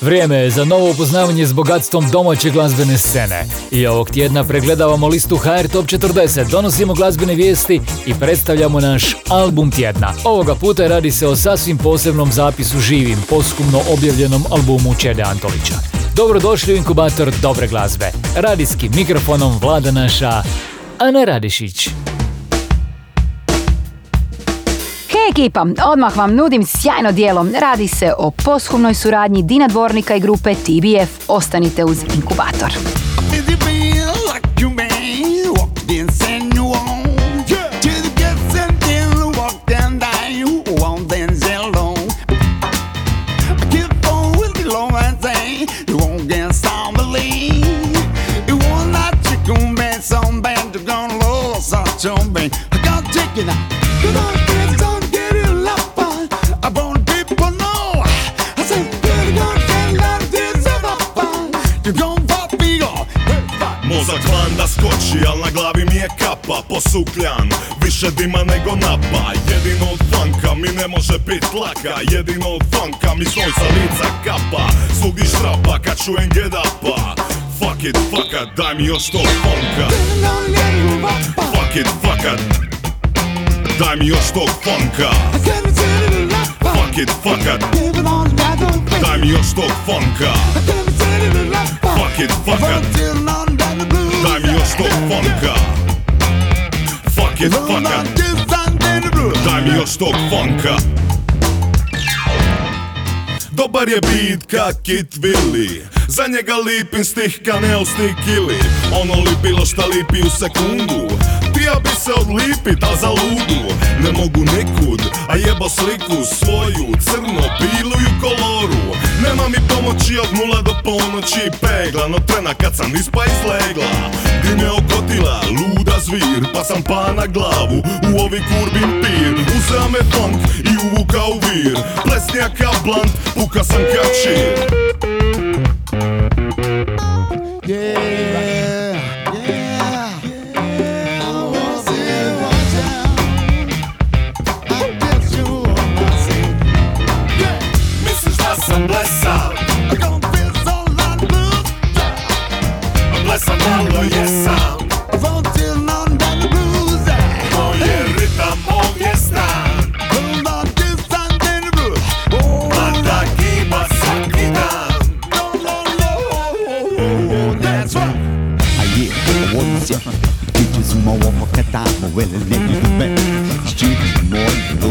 Vrijeme je za novo upoznavanje s bogatstvom domaće glazbene scene. I ovog tjedna pregledavamo listu HR Top 40, donosimo glazbene vijesti i predstavljamo naš album tjedna. Ovoga puta radi se o sasvim posebnom zapisu živim, poskumno objavljenom albumu Čede Antolića. Dobrodošli u inkubator dobre glazbe. Radijskim mikrofonom vlada naša Ana Radišić. Ekipa, odmah vam nudim sjajno dijelo. Radi se o poshumnoj suradnji Dina Dvornika i grupe TBF. Ostanite uz inkubator. Kapa Posukljan, više dima nego napa. Jedino od funka mi ne može bit laka. Jedino od funka mi svoj sa lica kapa. Svugdje štrapa kad čujem get upa Fuck it, fucka, daj mi još tog funka. Fuck it, fucka Daj mi još tog funka. Fuck it, fucka Daj mi još tog funka. Fuck it, fucka Daj mi još tog funka It, fucka Daj mi još tog funka. Dobar je beat ka Kit Willy. Za njega lipim stih ka neosti kili Ono li bilo šta lipi u sekundu. Tija bi se odlipit, a za ludu. Ne mogu nikud, a jebo sliku svoju Crno, bilu i u koloru Nema mi pomoći od nula do ponoći. Pegla, no trena kad sam ispa izlegla Di me okotila, luda zvir Pa sam pa na glavu, u ovi kurbin pir. Uzeo me funk i uvukao vir. Plesnija ka blant, puka sam ka čir Blesav malo jesam Moj je ritam ovdje stan Mada giba svaki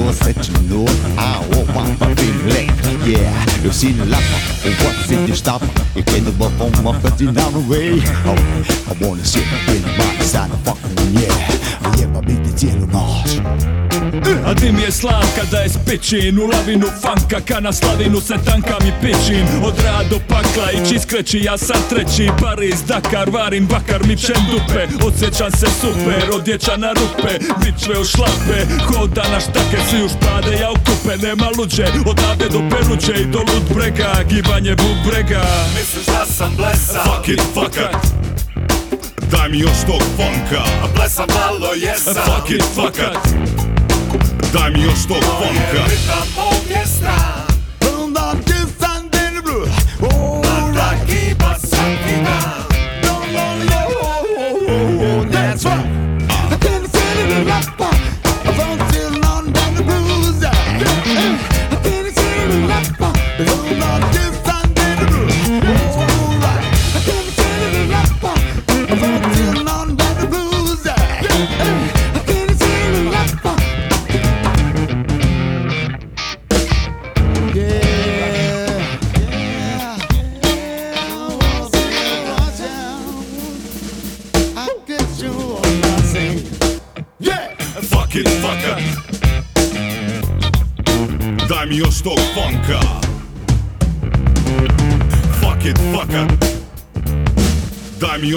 let you know I want my fucking like Yeah, you've seen of What's in the stop? You can't walk on my fucking way oh, I wanna see you in my side of fucking yeah Yeah, my big deal, Marsh A di mi je slav kada je spičin U lavinu fanka ka na slavinu se tankam i pičin. Od rada do pakla i iskreći ja sam treći. Paris, Dakar, varim bakar, mičem dupe. Osjećam se super, od dječa na rupe. Bičve u šlape, hoda na štake Svi u špade, ja u kupe, nema luđe Odavde do Peruće i do Ludbrega. Gibanje bubrega. Misliš da sam blesav Fuck it, fucka Daj mi još tog funka. A blesav malo jesam Fuck it, fucka Daj mi još tog funka Ritam ovdje stan Mada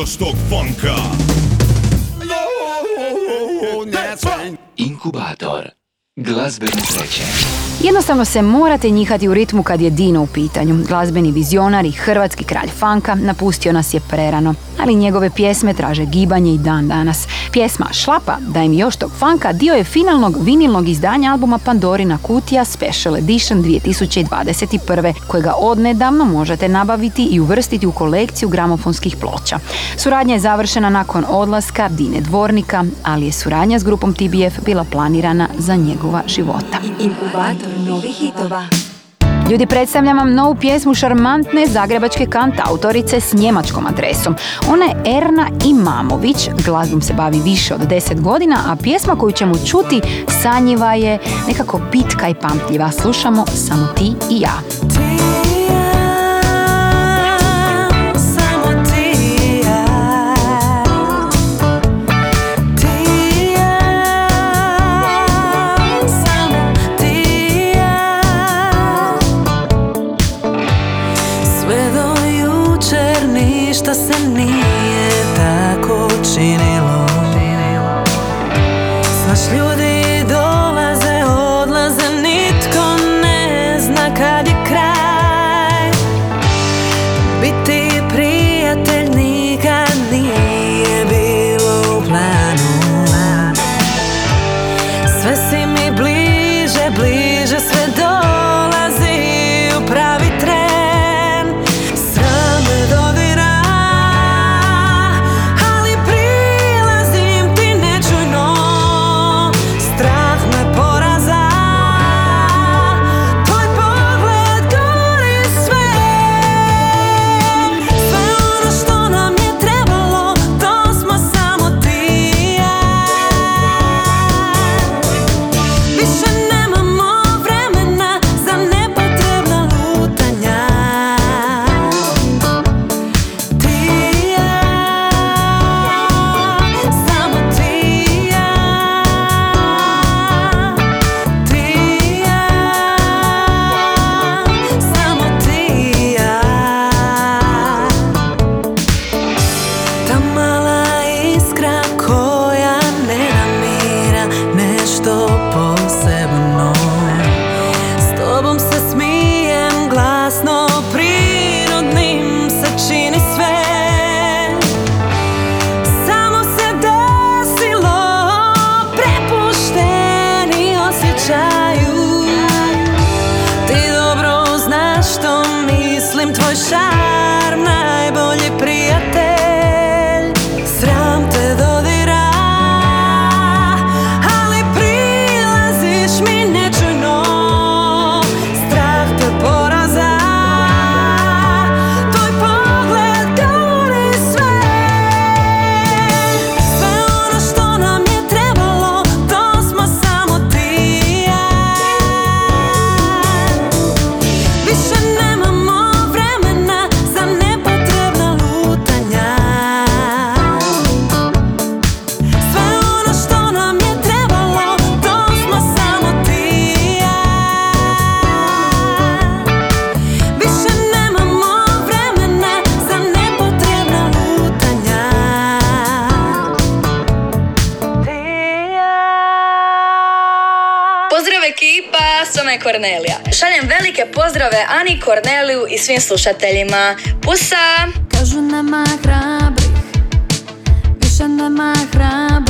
još tog funka Inkubator. Glazbene sreće. Jednostavno se morate njihati u ritmu kad je Dino u pitanju. Glazbeni vizionar i hrvatski kralj fanka napustio nas je prerano, ali njegove pjesme traže gibanje i dan danas. Pjesma Šlapa, daj mi još tog fanka, dio je finalnog vinilnog izdanja albuma Pandorina Kutija Special Edition 2021. kojega odnedavno možete nabaviti i uvrstiti u kolekciju gramofonskih ploča. Suradnja je završena nakon odlaska Dine Dvornika, ali je suradnja s grupom TBF bila planirana za njegova života. Inkubator novih hitova. Ljudi, predstavljam vam novu pjesmu šarmantne zagrebačke kantautorice s njemačkom adresom. Ona je Erna Imamović, glazbom se bavi više od 10 godina, a pjesma koju ćemo čuti sanjiva je nekako bitka i pamtljiva. Slušamo samo ti i ja. Svim slušateljima. Pusa! Kažu nema hrabrih, više nema hrabrih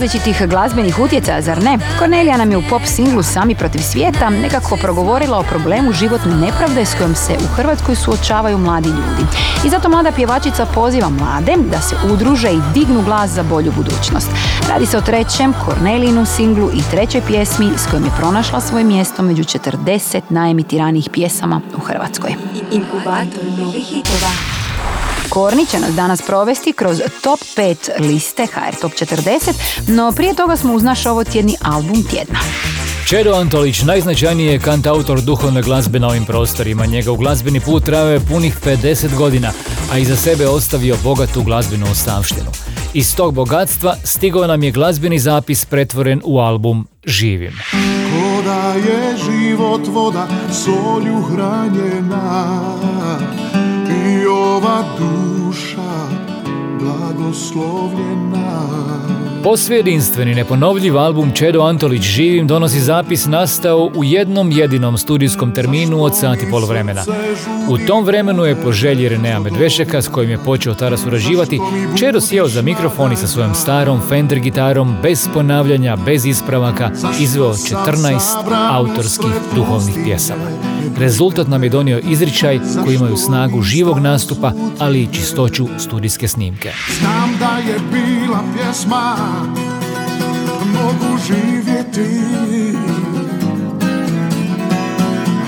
različitih glazbenih utjecaja, zar ne? Kornelija nam je u pop singlu Sami protiv svijeta nekako progovorila o problemu životne nepravde s kojom se u Hrvatskoj suočavaju mladi ljudi. I zato mlada pjevačica poziva mlade da se udruže i dignu glas za bolju budućnost. Radi se o trećem Kornelijinu singlu i trećoj pjesmi s kojom je pronašla svoje mjesto među 40 najemitiranijih pjesama u Hrvatskoj. Inkubator novih hitova Korni će nas danas provesti kroz top 5 liste HR Top 40, no prije toga smo uz naš ovo tjedni album tjedna. Čedo Antolić najznačajniji je kantautor duhovne glazbe na ovim prostorima. Njegov glazbeni put trajao je punih 50 godina, a iza sebe ostavio bogatu glazbenu ostavštinu. Iz tog bogatstva stigao nam je glazbeni zapis pretvoren u album Živim. Koda je život voda solju hranjena ova duša blagoslovljena. Posve jedinstveni neponovljiv album Čedo Antolić Živim donosi zapis nastao u jednom jedinom studijskom terminu od sati pol vremena. U tom vremenu je po želji Renea Medvešeka s kojim je počeo tada surađivati, Čedo sjeo za mikrofon i sa svojom starom Fender gitarom bez ponavljanja, bez ispravaka izveo 14 autorskih duhovnih pjesama. Rezultat nam je donio izričaj koji imaju snagu živog nastupa, ali i čistoću studijske snimke. Znam da je bila pjesma Mogu živjeti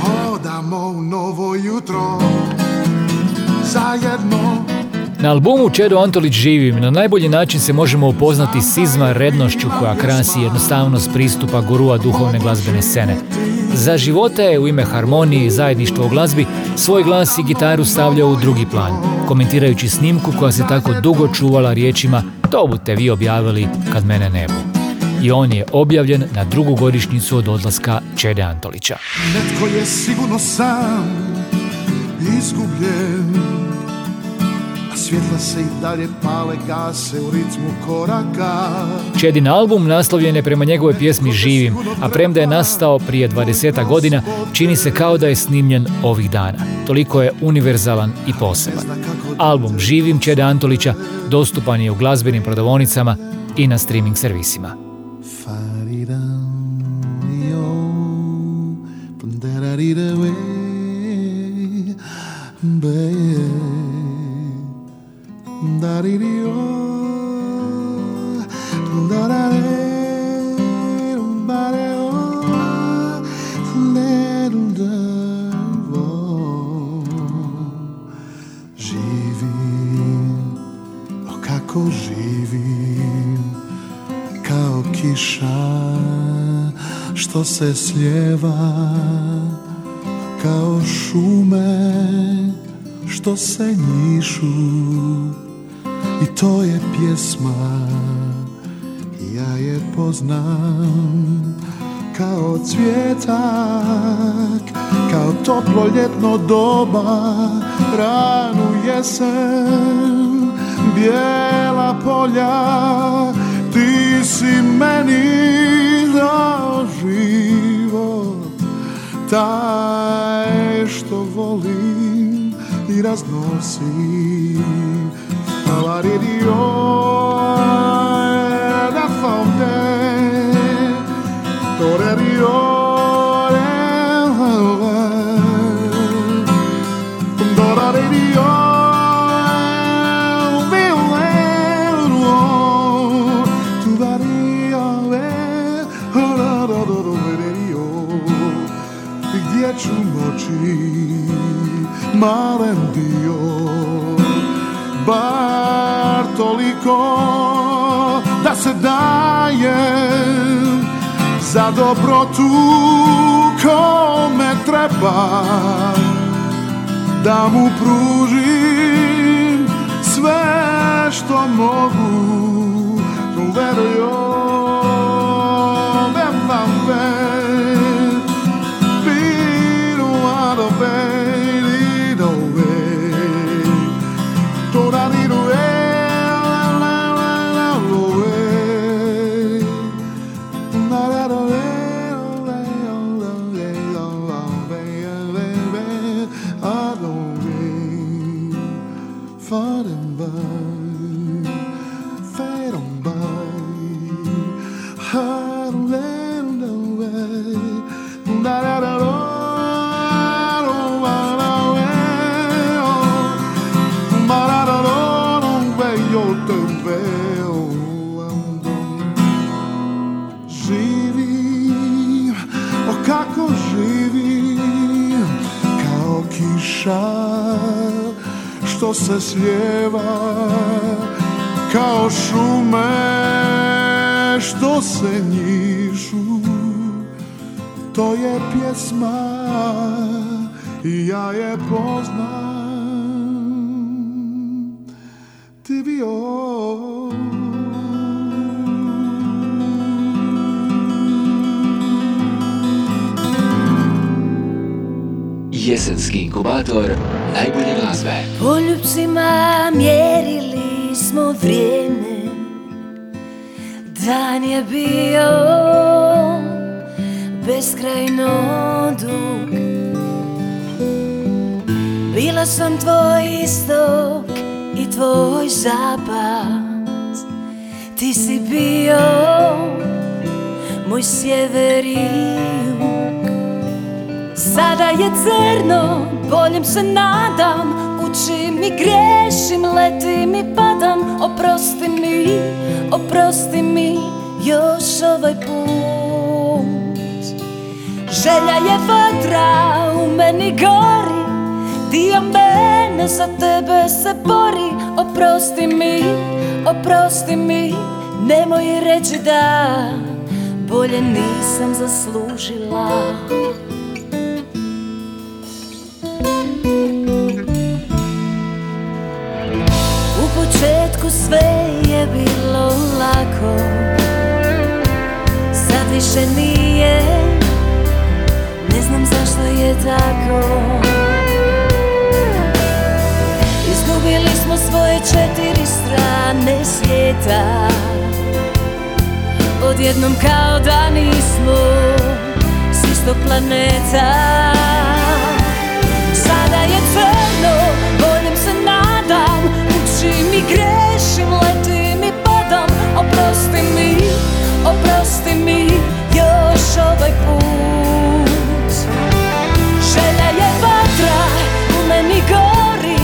Hodamo u novo jutro Zajedno Na albumu Čedo Antolić živim na najbolji način se možemo upoznati s izvanrednošću koja krasi jednostavnost pristupa gurua duhovne glazbene scene. Za života je u ime harmonije i zajedništva u glazbi svoj glas i gitaru stavljao u drugi plan, komentirajući snimku koja se tako dugo čuvala riječima to budete vi objavili kad mene ne. I on je objavljen na drugu godišnjicu od odlaska Čede Antolića. Netko je sigurno sam Izgubljen A svjetla se i dalje pale Gase u ritmu koraka Čedin album naslovljen je prema njegove pjesmi Živim, a premda je nastao prije 20 godina, čini se kao da je snimljen ovih dana. Toliko je univerzalan i poseban. Album Živim Čede Antolića dostupan je u glazbenim prodavnicama i na streaming servisima. Se sljeva Kao šume što se njišu. I to je pjesma Ja je poznam Kao cvjetak Kao toplo ljetno doba Ranu jesen Bijela polja Ti si meni život Taj što volim i raznosim. Alaridio da fonte Torerio toliko da se dajem za dobrotu kome treba da mu pružim sve što mogu se slijeva Kao šume što se njišu To je pjesma i ja je poznam Ti bio Jesenski inkubator najbolje glazbe. Je bio beskrajno dug. Bila sam tvoj istok i tvoj zapad Ti si bio moj sjever i jug. Sada je crno, boljem se nadam. Učim i grešim, letim i padam. Oprosti mi, oprosti još ovaj put. Želja je vatra, u meni gori Dio mene za tebe se bori. Oprosti mi, oprosti mi Nemoj reći da Bolje nisam zaslužila. U početku sve je bilo lako više nije. Ne znam zašto je tako. Izgubili smo svoje četiri strane svijeta. Odjednom kao da nismo s istog planeta. Sada je crno, boljem se nadam. Učim i grešim, letim i padam. Oprosti mi, oprosti mi još ovaj put. Želja je vatra, u meni gori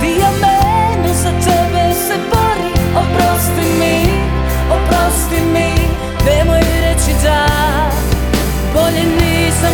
Dio mene za tebe se bori. Oprosti mi, oprosti mi Nemoj reći da Bolje nisam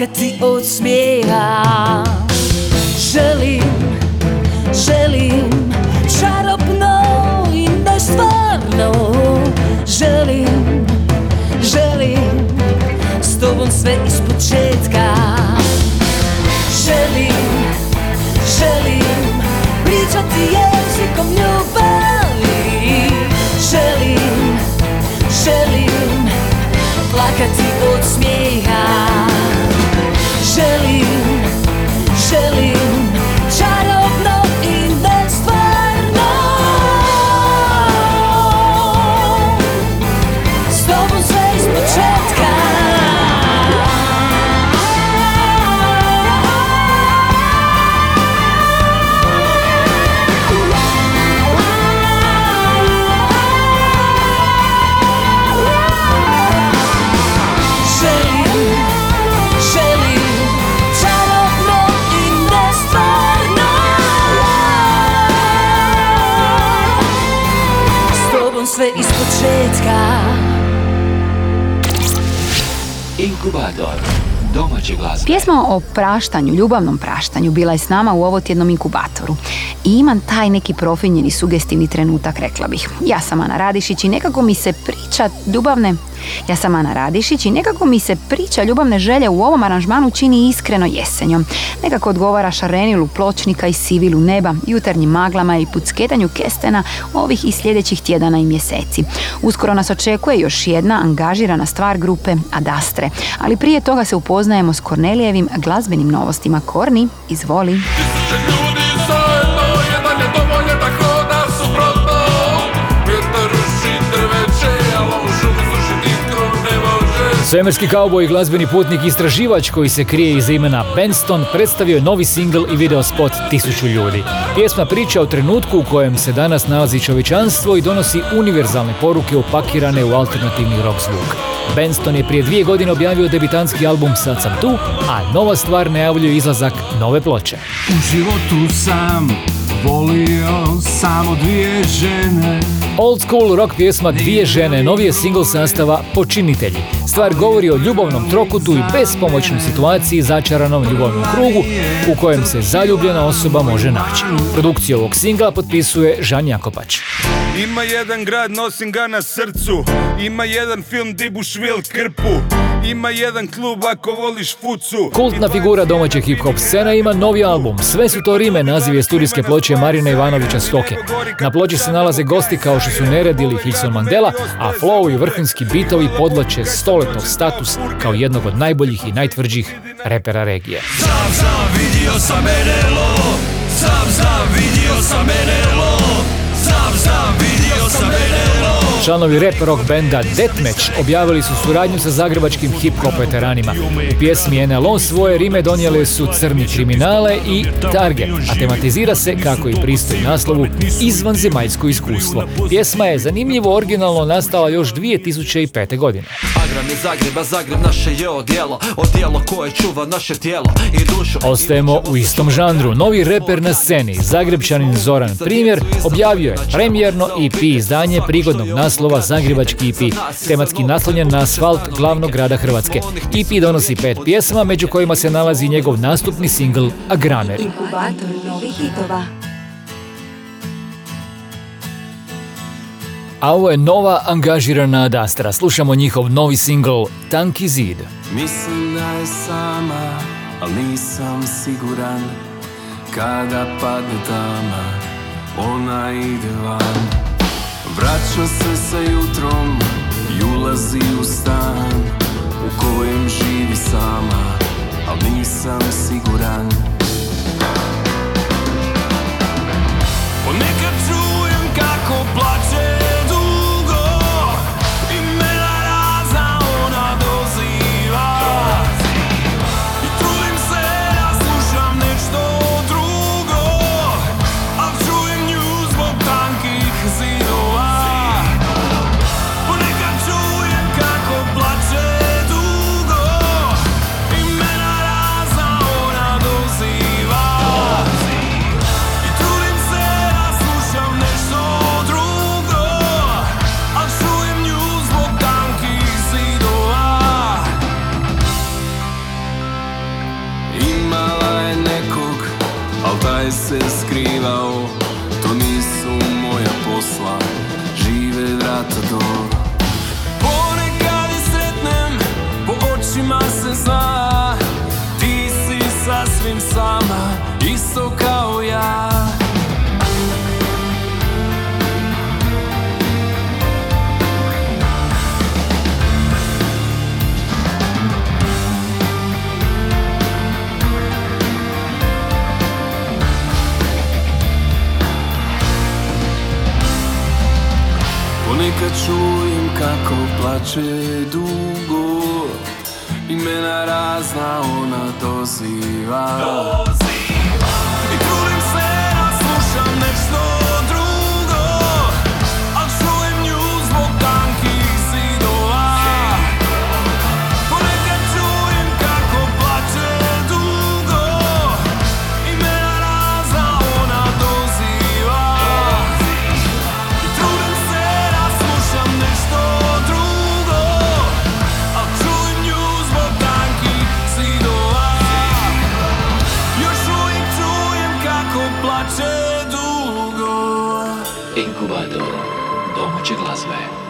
Got the old smell. Inkubator domaće glazbe. Pjesma o praštanju, ljubavnom praštanju bila je s nama u ovo tjednom inkubatoru. I imam taj neki profinjeni sugestivni trenutak, rekla bih. Ja sam Ana Radišić i nekako mi se priča ljubavne ja sam Ana Radišić i nekako mi se priča ljubavne želje u ovom aranžmanu čini iskreno jesenjom. Nekako odgovara šarenilu pločnika i sivilu neba, jutarnjim maglama i pucketanju kestena ovih i sljedećih tjedana i mjeseci. Uskoro nas očekuje još jedna angažirana stvar grupe Adastre, ali prije toga se upoznajemo s Kornelijevim glazbenim novostima. Korni, izvoli. Svemirski kauboj i glazbeni putnik istraživač koji se krije iza imena Benston predstavio je novi singl i video spot Tisuću ljudi. Pjesma priča o trenutku u kojem se danas nalazi čovječanstvo i donosi univerzalne poruke upakirane u alternativni rock zvuk. Benston je prije dvije godine objavio debitanski album Sad sam tu, a nova stvar najavljuje izlazak nove ploče. U životu sam volio samo dvije žene Old school rock pjesma Dvije žene novi je single sastava Počinitelji. Stvar govori o ljubavnom trokutu i bespomoćnoj situaciji začaranom ljubavnom krugu u kojem se zaljubljena osoba može naći. Produkciju ovog singla potpisuje Žan Jakopač. Ima jedan grad, nosim ga na srcu Ima jedan film di krpu Ima jedan klub ako voliš fucu Kultna figura domaće hip-hop scena ima novi album. Sve su to rime, naziv je studijske ploče Marina Ivanovića Stoke. Na ploči se nalaze gosti kao što su Nered ili Hilson Mandela, a flow i vrhunski bitovi podlače stoletnog status kao jednog od najboljih i najtvrđih repera regije. Sam, sam, vidio sam Enelo Sam, sam, vidio sam Enelo Sam, sam, vidio sam Enelo Članovi rap rock benda Deathmatch objavili su suradnju sa zagrebačkim hip-hop veteranima. U pjesmi NLO svoje rime donijele su Crni kriminale i Target, a tematizira se, kako i pristoji naslovu, izvanzemaljsko iskustvo. Pjesma je zanimljivo originalno nastala još 2005. godine. Agram je Zagreb, a Zagreb naše je odjelo Odjelo koje čuva naše tijelo i dušu Ostajemo u istom žanru. Novi reper na sceni, Zagrebčanin Zoran Primjer, objavio je premijerno EP izdanje prigodnog naslova Zagrebački EP, tematski naslonjen na asfalt glavnog grada Hrvatske. EP donosi pet pjesma, među kojima se nalazi njegov nastupni singl Agramer. Inkubator novih hitova A ovo je nova angažirana Adastra. Slušamo njihov novi singl Tanki zid. Mislim da je sama, ali nisam siguran Kada padne tama, ona ide van Vraća se sa jutrom i ulazi u stan U kojem živi sama, ali nisam siguran. Ponekad čujem kako plače Inkubator domaće glazbe.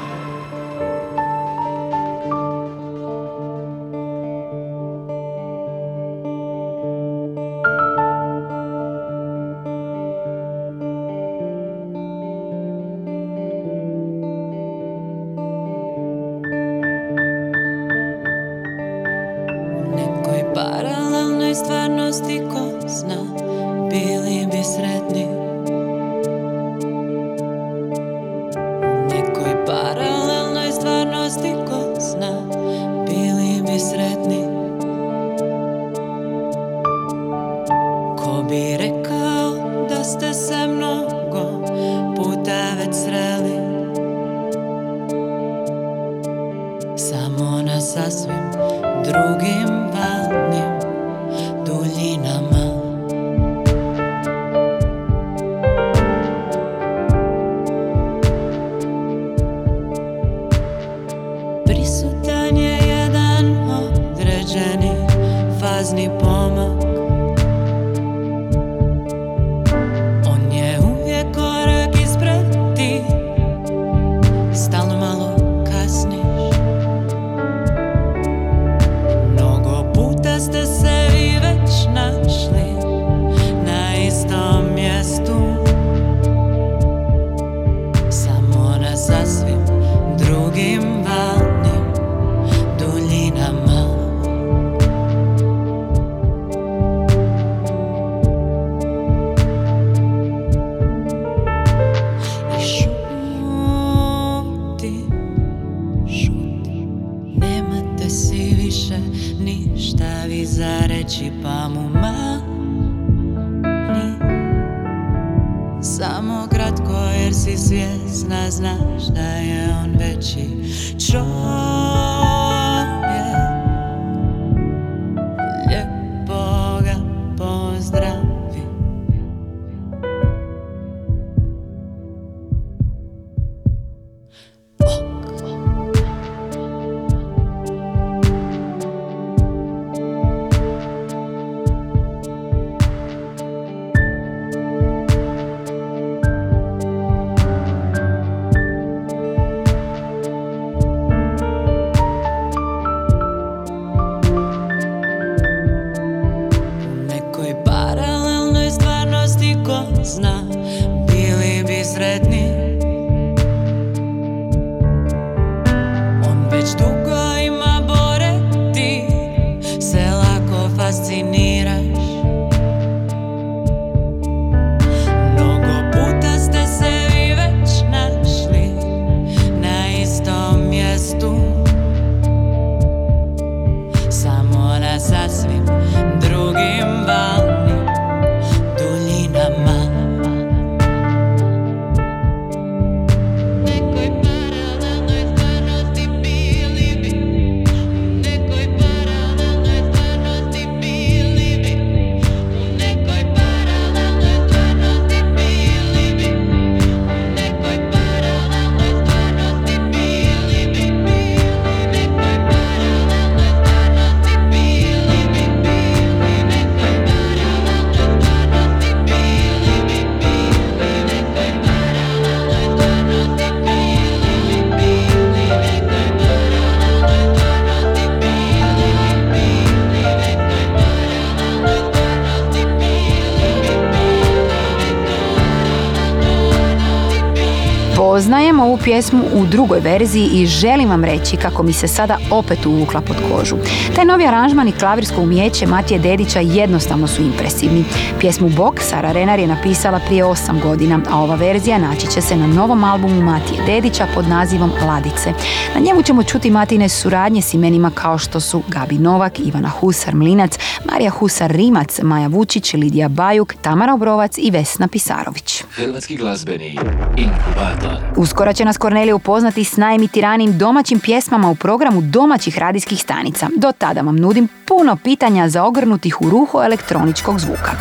Ovu pjesmu u drugoj verziji i želim vam reći kako mi se sada opet uvukla pod kožu. Taj novi aranžman i klavirsko umijeće Matije Dedića jednostavno su impresivni. Pjesmu Bok Sara Renar je napisala prije 8 godina, a ova verzija naći će se na novom albumu Matije Dedića pod nazivom Ladice. Na njemu ćemo čuti Matine suradnje s imenima kao što su Gabi Novak, Ivana Husar Mlinac, Marija Husar Rimac, Maja Vučić, Lidija Bajuk, Tamara Obrovac i Vesna Pisarović. Hrvatski glazbeni inkubator. Uskoro će nas Kornelija upoznati s najemitiranim domaćim pjesmama u programu domaćih radijskih stanica. Do tada vam nudim puno pitanja za ogrnutih u ruho elektroničkog zvuka.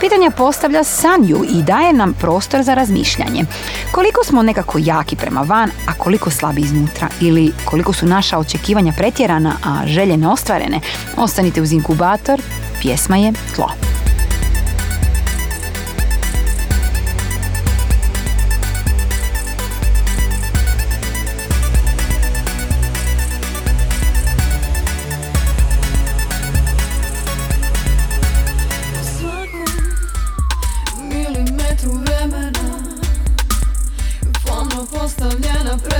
Pitanja postavlja Sanju i daje nam prostor za razmišljanje. Koliko smo nekako jaki prema van, a koliko slabi iznutra? Ili koliko su naša očekivanja pretjerana, a želje neostvarene? Ostanite uz inkubator, pjesma je tlo.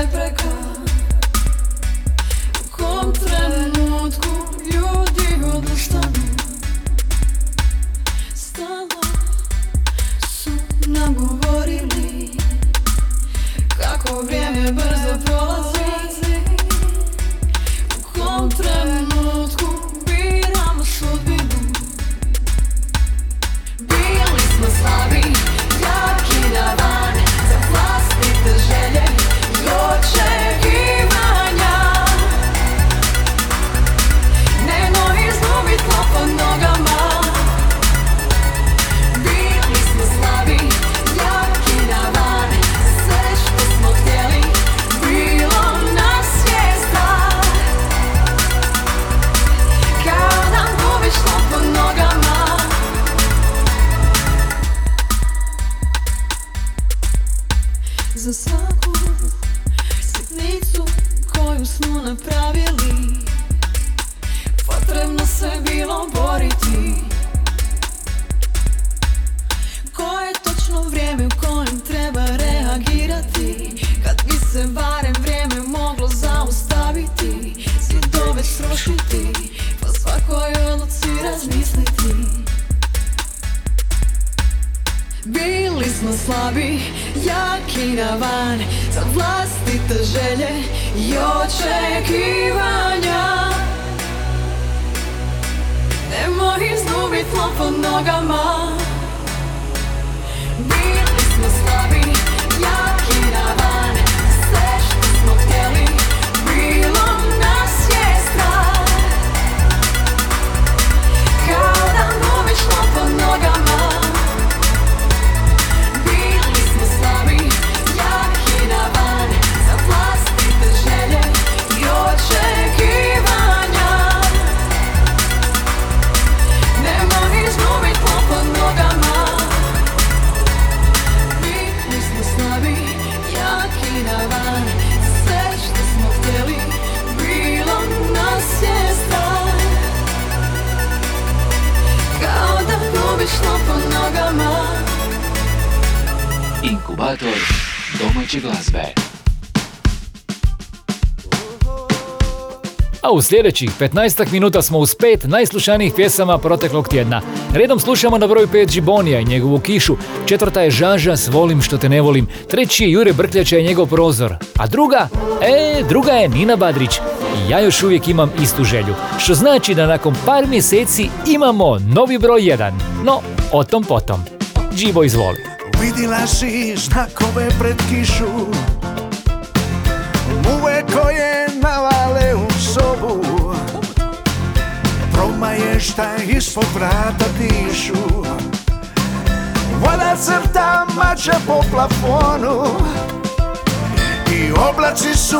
Postavljena prepreka U kom trenutku ljudi odustanu Stalno su nam govorili Kako vrijeme brzo u sljedećih 15 minuta smo uz pet najslušanijih pjesama proteklog tjedna. Redom slušamo na broju 5 Žibonija i njegovu kišu, četvrta je Žaža s Volim što te ne volim, treći je Jure Brkljača i njegov prozor, a druga, e, druga je Nina Badrić. I ja još uvijek imam istu želju, što znači da nakon par mjeseci imamo novi broj 1, no o tom potom. Džibo izvoli. Vidjela si znakove pred kišu. Muve koje Promaje šta ispod vrata dišu. Voda crta mače po plafonu. I oblaci su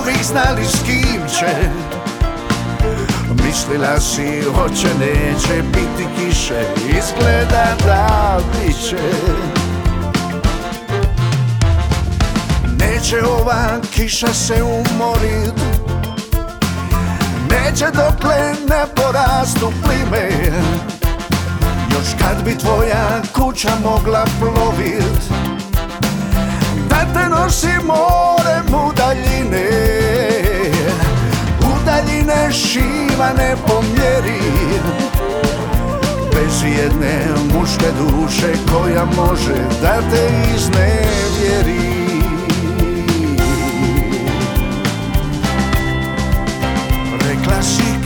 uvijek znali s kim će. Mislila si hoće neće biti kiše. Izgleda da bit će. Neće ova kiša se umorit Neće dokle ne porastu plime. Još kad bi tvoja kuća mogla plovit Da te nosi morem u daljine. U daljine šivane po mjeri Bez jedne muške duše koja može da te iznevjeri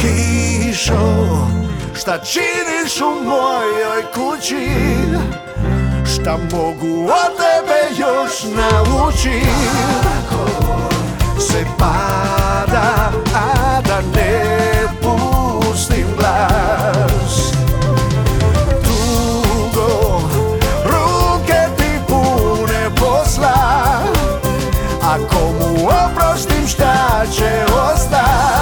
kišo Šta činiš u mojoj kući? Šta mogu od tebe još naučit Se pada, a da ne pustim glas. Dugo ruke ti pune posla. Ako mu oprostim šta će ostat Ću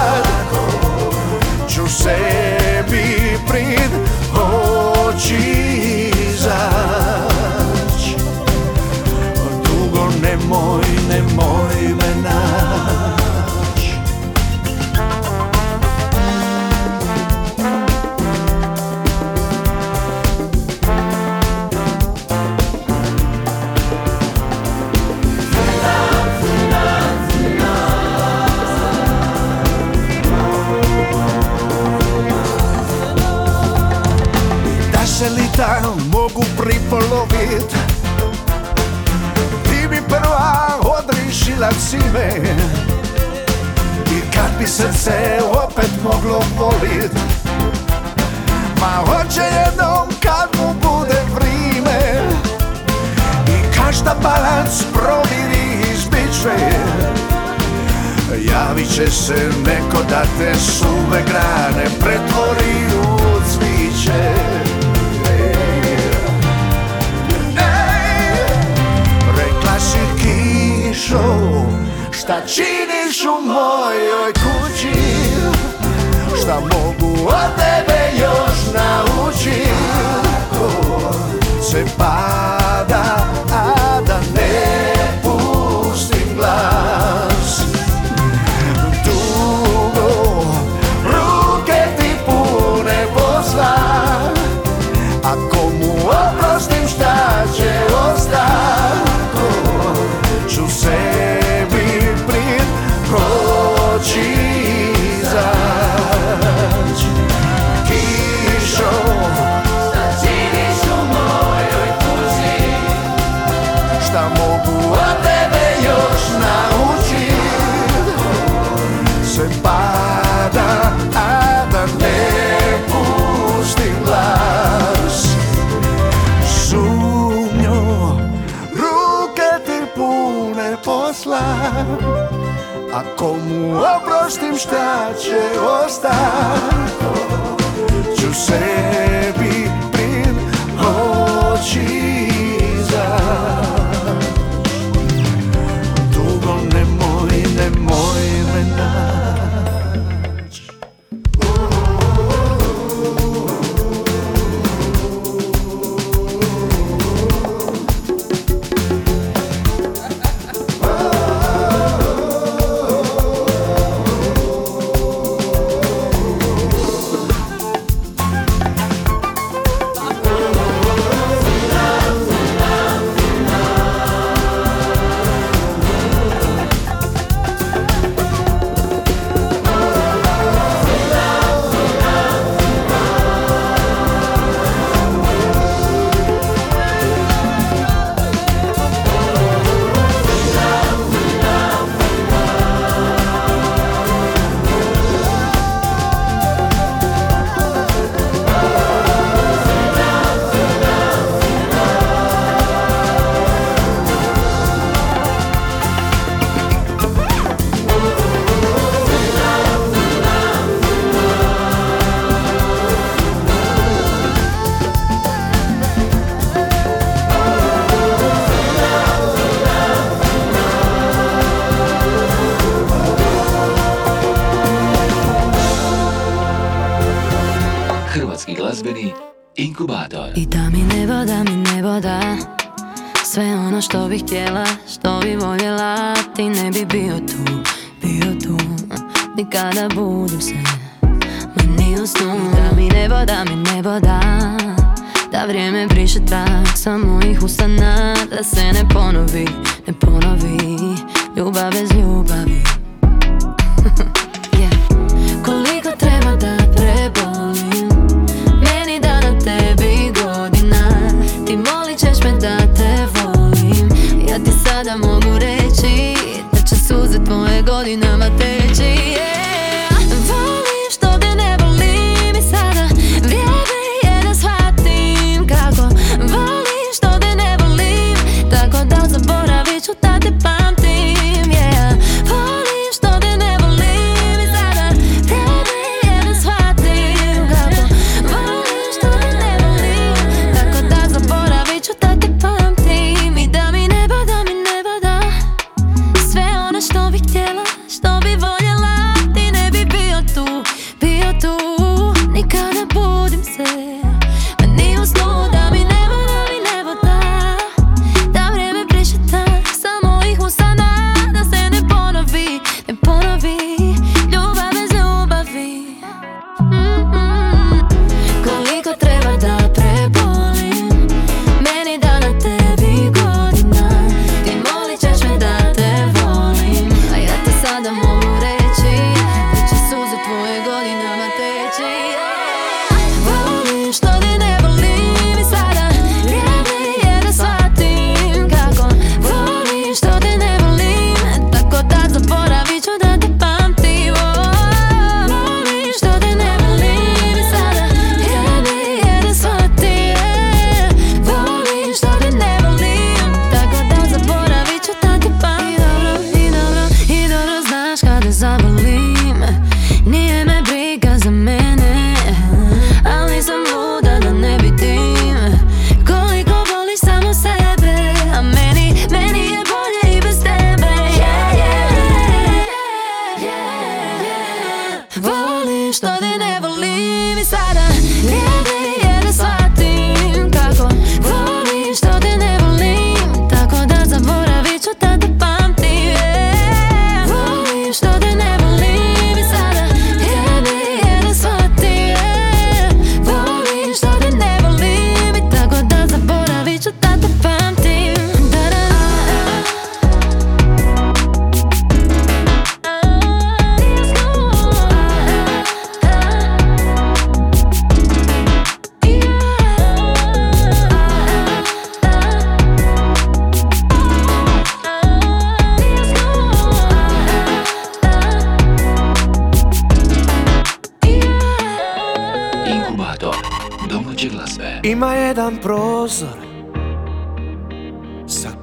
sebi prid oči izać Dugo nemoj, nemoj polovit. Ti bi prva odrišila cime. I kad bi srce opet moglo volit. Ma hoće jednom kad mu bude vrime I každa balans proviri iz zbiče Javit će se neko da te suve grane pretvori u cviće. show Šta činiš u mojoj kući Šta mogu od tebe još naučit. To se pa šta će ostati Ću se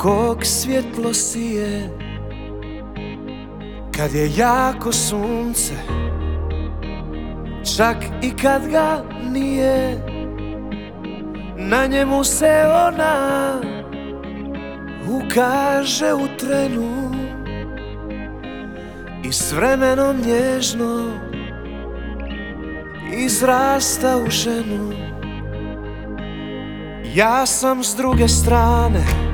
kog svjetlo sije Kad je jako sunce Čak i kad ga nije Na njemu se ona Ukaže u trenu I s vremenom nježno Izrasta u ženu. Ja sam s druge strane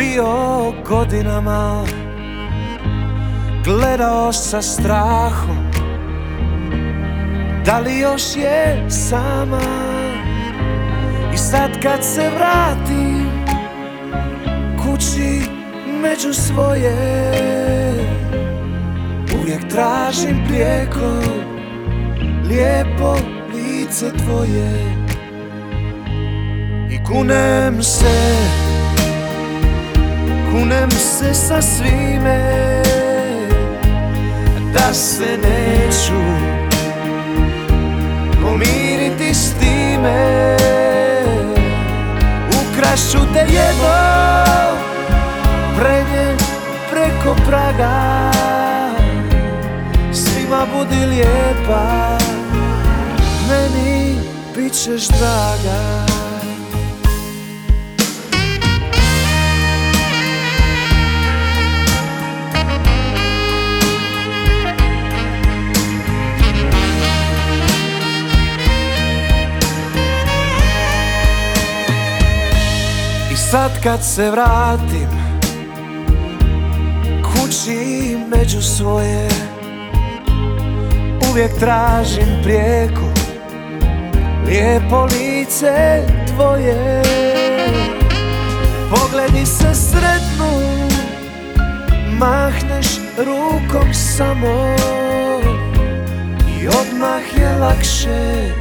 Bio godinama Gledao sa strahom Da li još je sama? I sad kad se vratim Kući među svoje Uvijek tražim prijeko Lijepo lice tvoje. I kunem se Kunem se sa svime Da se neću Pomiriti s time. Ukrašću te jedno Prenje preko praga. Svima budi lijepa Meni bit ćeš draga sad kad se vratim Kući među svoje Uvijek tražim prijeko Lijepo lice tvoje. Pogledi se sretnu Mahneš rukom samo I odmah je lakše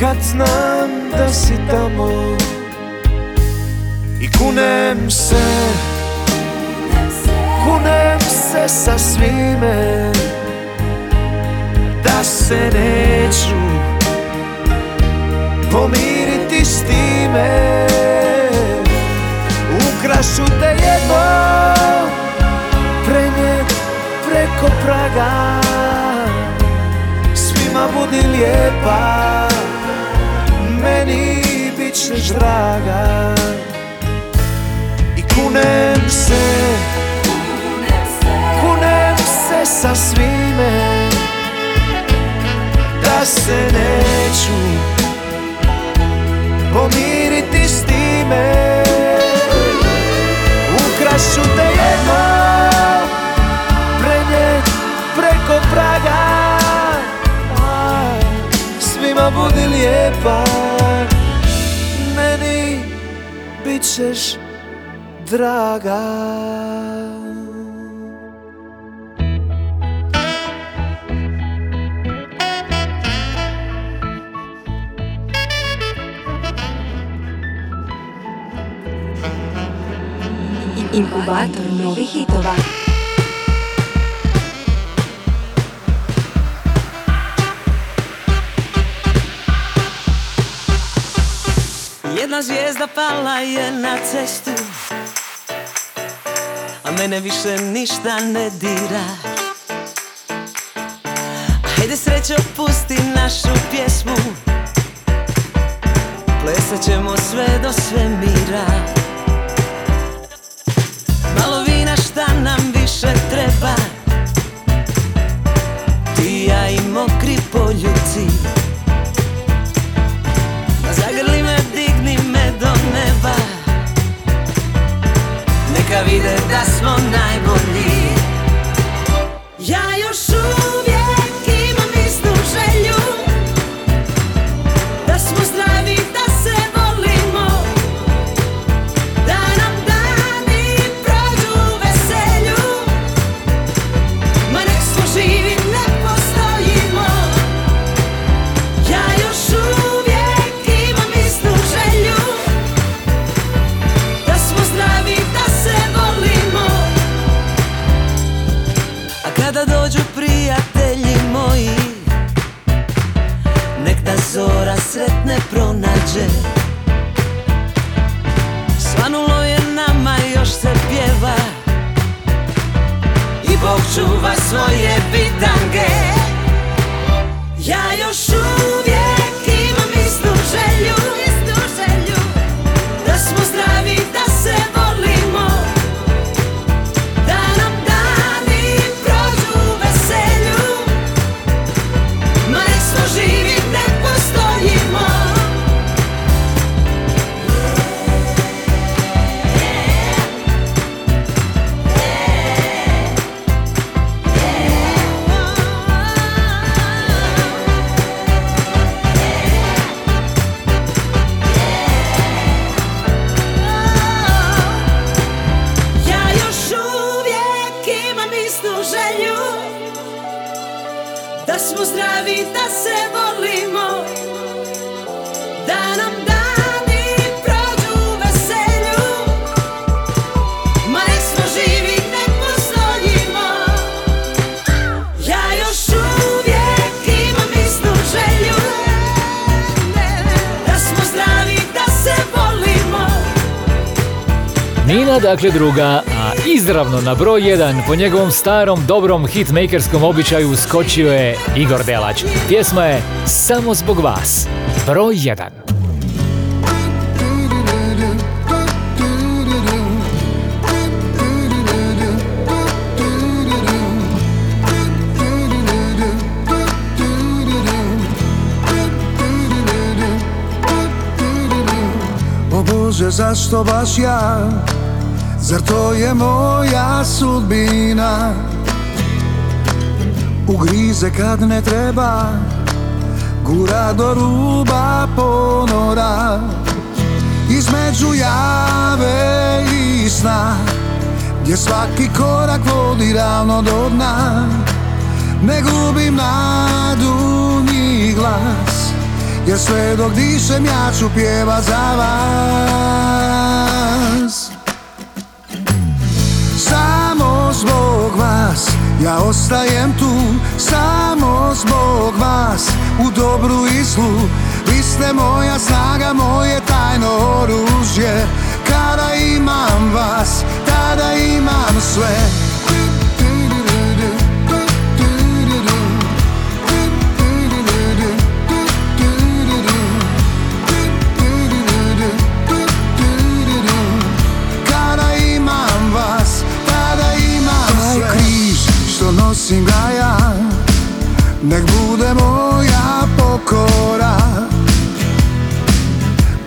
Kad znam da si tamo I kunem se Kunem se sa svime Da se neću Pomiriti s time. Ukrašu te jedno Prenijet preko praga. Svima budi lijepa Meni bit ćeš draga I draga Inkubator novih hitova. Jedna zvijezda pala je na cestu mene više ništa ne dira. Hajde srećo pusti našu pjesmu. Plesat ćemo sve do svemira. Malo vina šta nam više treba. Ti ja i mokri poljuci Neka vide da smo najbolji Dakle druga, a izravno na broj 1 po njegovom starom dobrom hitmakerskom običaju skočio je Igor Delać. Pjesma je Samo zbog vas. Broj 1. O Bože, zašto baš ja? Zar to je moja sudbina? Ugrize kad ne treba Gura do ruba ponora. Između jave i sna Gdje svaki korak vodi ravno do dna. Ne gubim nadu ni glas Jer sve dok dišem ja ću pjeva za vas zbog vas. Ja ostajem tu Samo zbog vas. U dobru i zlu Vi ste moja snaga, moje tajno oružje. Kada imam vas, tada imam sve Nek bude moja pokora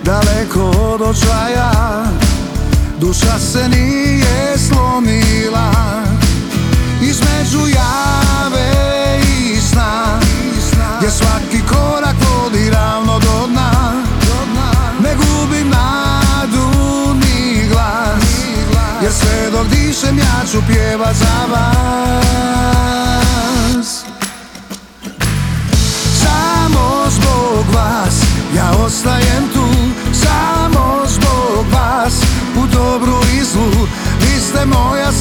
Daleko od očaja. Duša se nije slomila Između jave i sna Gdje svaki korak vodi ravno do dna. Ne gubim nadu ni glas Jer sve dok dišem ja ću pjevat za vas ostajem tu Samo zbog vas. U dobru i zlu Vi ste moja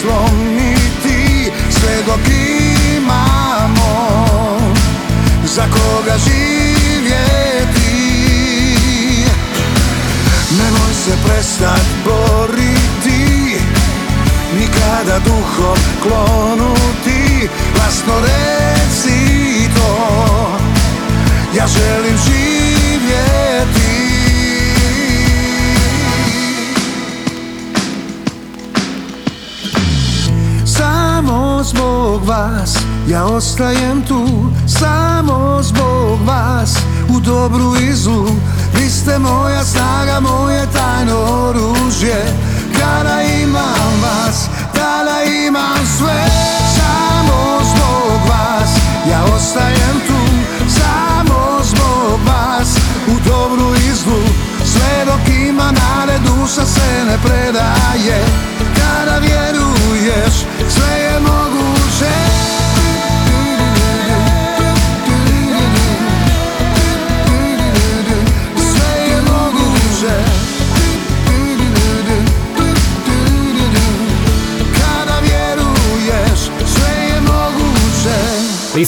slomiti Sve dok imamo. Za koga živjeti? Nemoj se prestat boriti Nikada duhom klonuti. Glasno reci to Ja želim živjeti Zbog vas. Ja ostajem tu Samo zbog vas. U dobru i zlu Vi ste moja snaga, moje tajno oružje. Kada imam vas, tada imam sve. Samo zbog vas ja ostajem tu Samo zbog vas. U dobru i zlu Sve dok ima nade duša se ne predaje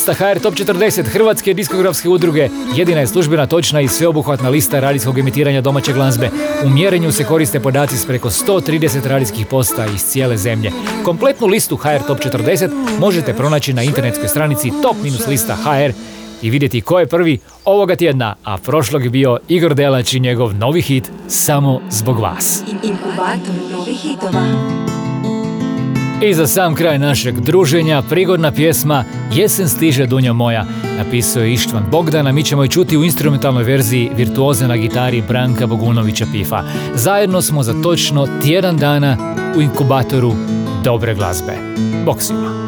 Lista HR Top 40 Hrvatske diskografske udruge jedina je službena, točna i sveobuhvatna lista radijskog emitiranja domaće glazbe. U mjerenju se koriste podaci s preko 130 radijskih posta iz cijele zemlje. Kompletnu listu HR Top 40 možete pronaći na internetskoj stranici top-lista HR i vidjeti ko je prvi ovoga tjedna, a prošlog je bio Igor Delać i njegov novi hit Samo zbog vas. Inkubator novih hitova. I za sam kraj našeg druženja, prigodna pjesma Jesen stiže dunja moja. Napisao je Ištvan Bogdan, a mi ćemo je čuti u instrumentalnoj verziji virtuoze na gitari Branka Bogunovića Pifa. Zajedno smo za točno tjedan dana u inkubatoru dobre glazbe. Bok svima.